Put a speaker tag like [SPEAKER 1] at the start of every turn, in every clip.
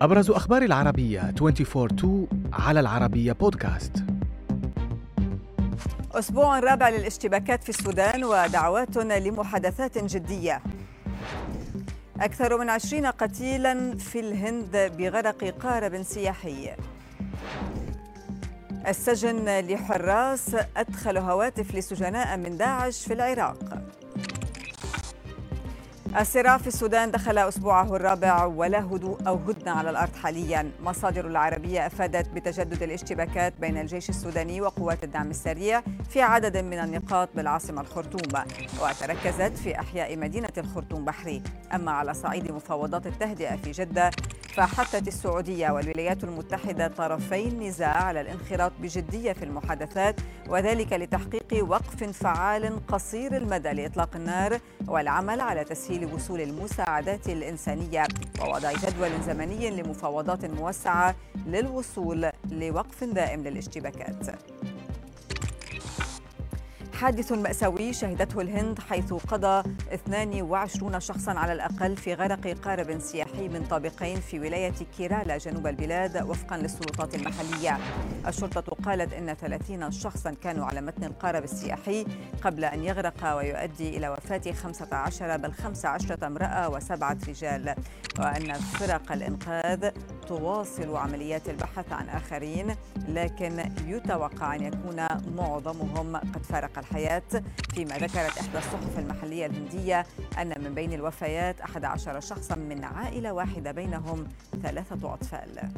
[SPEAKER 1] أبرز أخبار العربية 24 على العربية بودكاست
[SPEAKER 2] أسبوع رابع للاشتباكات في السودان ودعوات لمحادثات جدية. أكثر من عشرين قتيلا في الهند بغرق قارب سياحي. السجن لحراس أدخل هواتف لسجناء من داعش في العراق. الصراع في السودان دخل أسبوعه الرابع ولا هدوء أو هدنة على الأرض حاليا. مصادر العربية أفادت بتجدد الاشتباكات بين الجيش السوداني وقوات الدعم السريع في عدد من النقاط بالعاصمة الخرطوم وتركزت في أحياء مدينة الخرطوم بحري. أما على صعيد مفاوضات التهدئة في جدة فحثت السعودية والولايات المتحدة طرفي النزاع على الانخراط بجدية في المحادثات وذلك لتحقيق وقف فعال قصير المدى لإطلاق النار والعمل على تسهيل وصول المساعدات الإنسانية. ووضع جدول زمني لمفاوضات موسعة للوصول لوقف دائم للاشتباكات. حادث مأساوي شهدته الهند حيث قضى 22 شخصا على الأقل في غرق قارب سياحي. من طابقين في ولاية كيرالا جنوب البلاد وفقا للسلطات المحلية. الشرطة قالت إن 30 شخصا كانوا على متن القارب السياحي قبل أن يغرق ويؤدي إلى وفاة 15 بل 15 امرأة وسبعة رجال وأن فرق الإنقاذ تواصل عمليات البحث عن آخرين لكن يتوقع أن يكون معظمهم قد فارق الحياة. فيما ذكرت إحدى الصحف المحلية الهندية أن من بين الوفيات 11 شخصا من عائلة واحدة بينهم ثلاثة أطفال.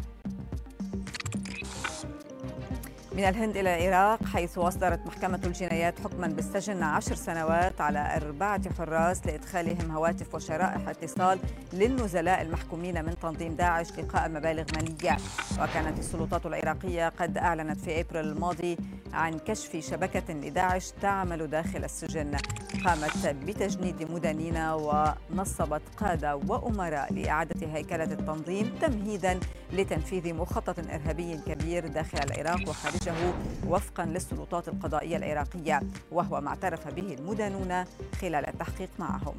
[SPEAKER 2] من الهند إلى العراق حيث أصدرت محكمة الجنايات حكما بالسجن عشر سنوات على أربعة حراس لإدخالهم هواتف وشرائح اتصال للنزلاء المحكومين من تنظيم داعش لقاء مبالغ مالية. وكانت السلطات العراقية قد أعلنت في أبريل الماضي عن كشف شبكة لداعش تعمل داخل السجن. قامت بتجنيد مدنين ونصبت قادة وأمراء لإعادة هيكلة التنظيم تمهيدا لتنفيذ مخطط إرهابي كبير داخل العراق وخارجه وفقا للسلطات القضائية العراقية وهو ما اعترف به المدانون خلال التحقيق معهم.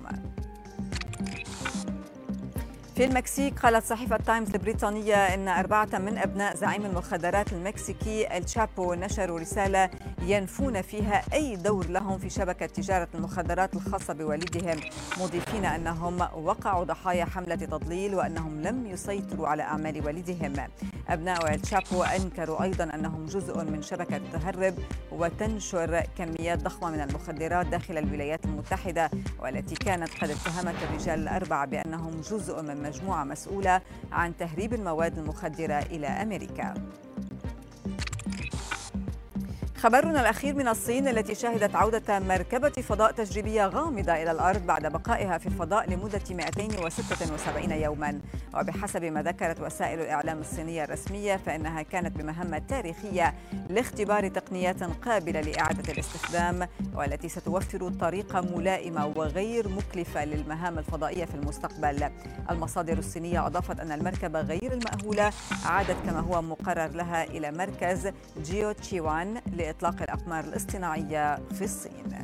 [SPEAKER 2] في المكسيك قالت صحيفة تايمز البريطانية أن أربعة من أبناء زعيم المخدرات المكسيكي الشابو نشروا رسالة ينفون فيها أي دور لهم في شبكة تجارة المخدرات الخاصة بوالدهم مضيفين أنهم وقعوا ضحايا حملة تضليل وأنهم لم يسيطروا على أعمال والدهم. أبناء الشابو أنكروا أيضا أنهم جزء من شبكة تهرب وتنشر كميات ضخمة من المخدرات داخل الولايات المتحدة والتي كانت قد اتهمت الرجال الأربعة بأنهم جزء من مجموعة مسؤولة عن تهريب المواد المخدرة إلى أمريكا. خبرنا الأخير من الصين التي شهدت عودة مركبة فضاء تجريبية غامضة إلى الأرض بعد بقائها في الفضاء لمدة 276 يوما. وبحسب ما ذكرت وسائل الإعلام الصينية الرسمية فإنها كانت بمهمة تاريخية لاختبار تقنيات قابلة لإعادة الاستخدام والتي ستوفر طريقة ملائمة وغير مكلفة للمهام الفضائية في المستقبل. المصادر الصينية أضافت أن المركبة غير المأهولة عادت كما هو مقرر لها إلى مركز جيو تشيوان لإطلاق الأقمار الاصطناعية في الصين.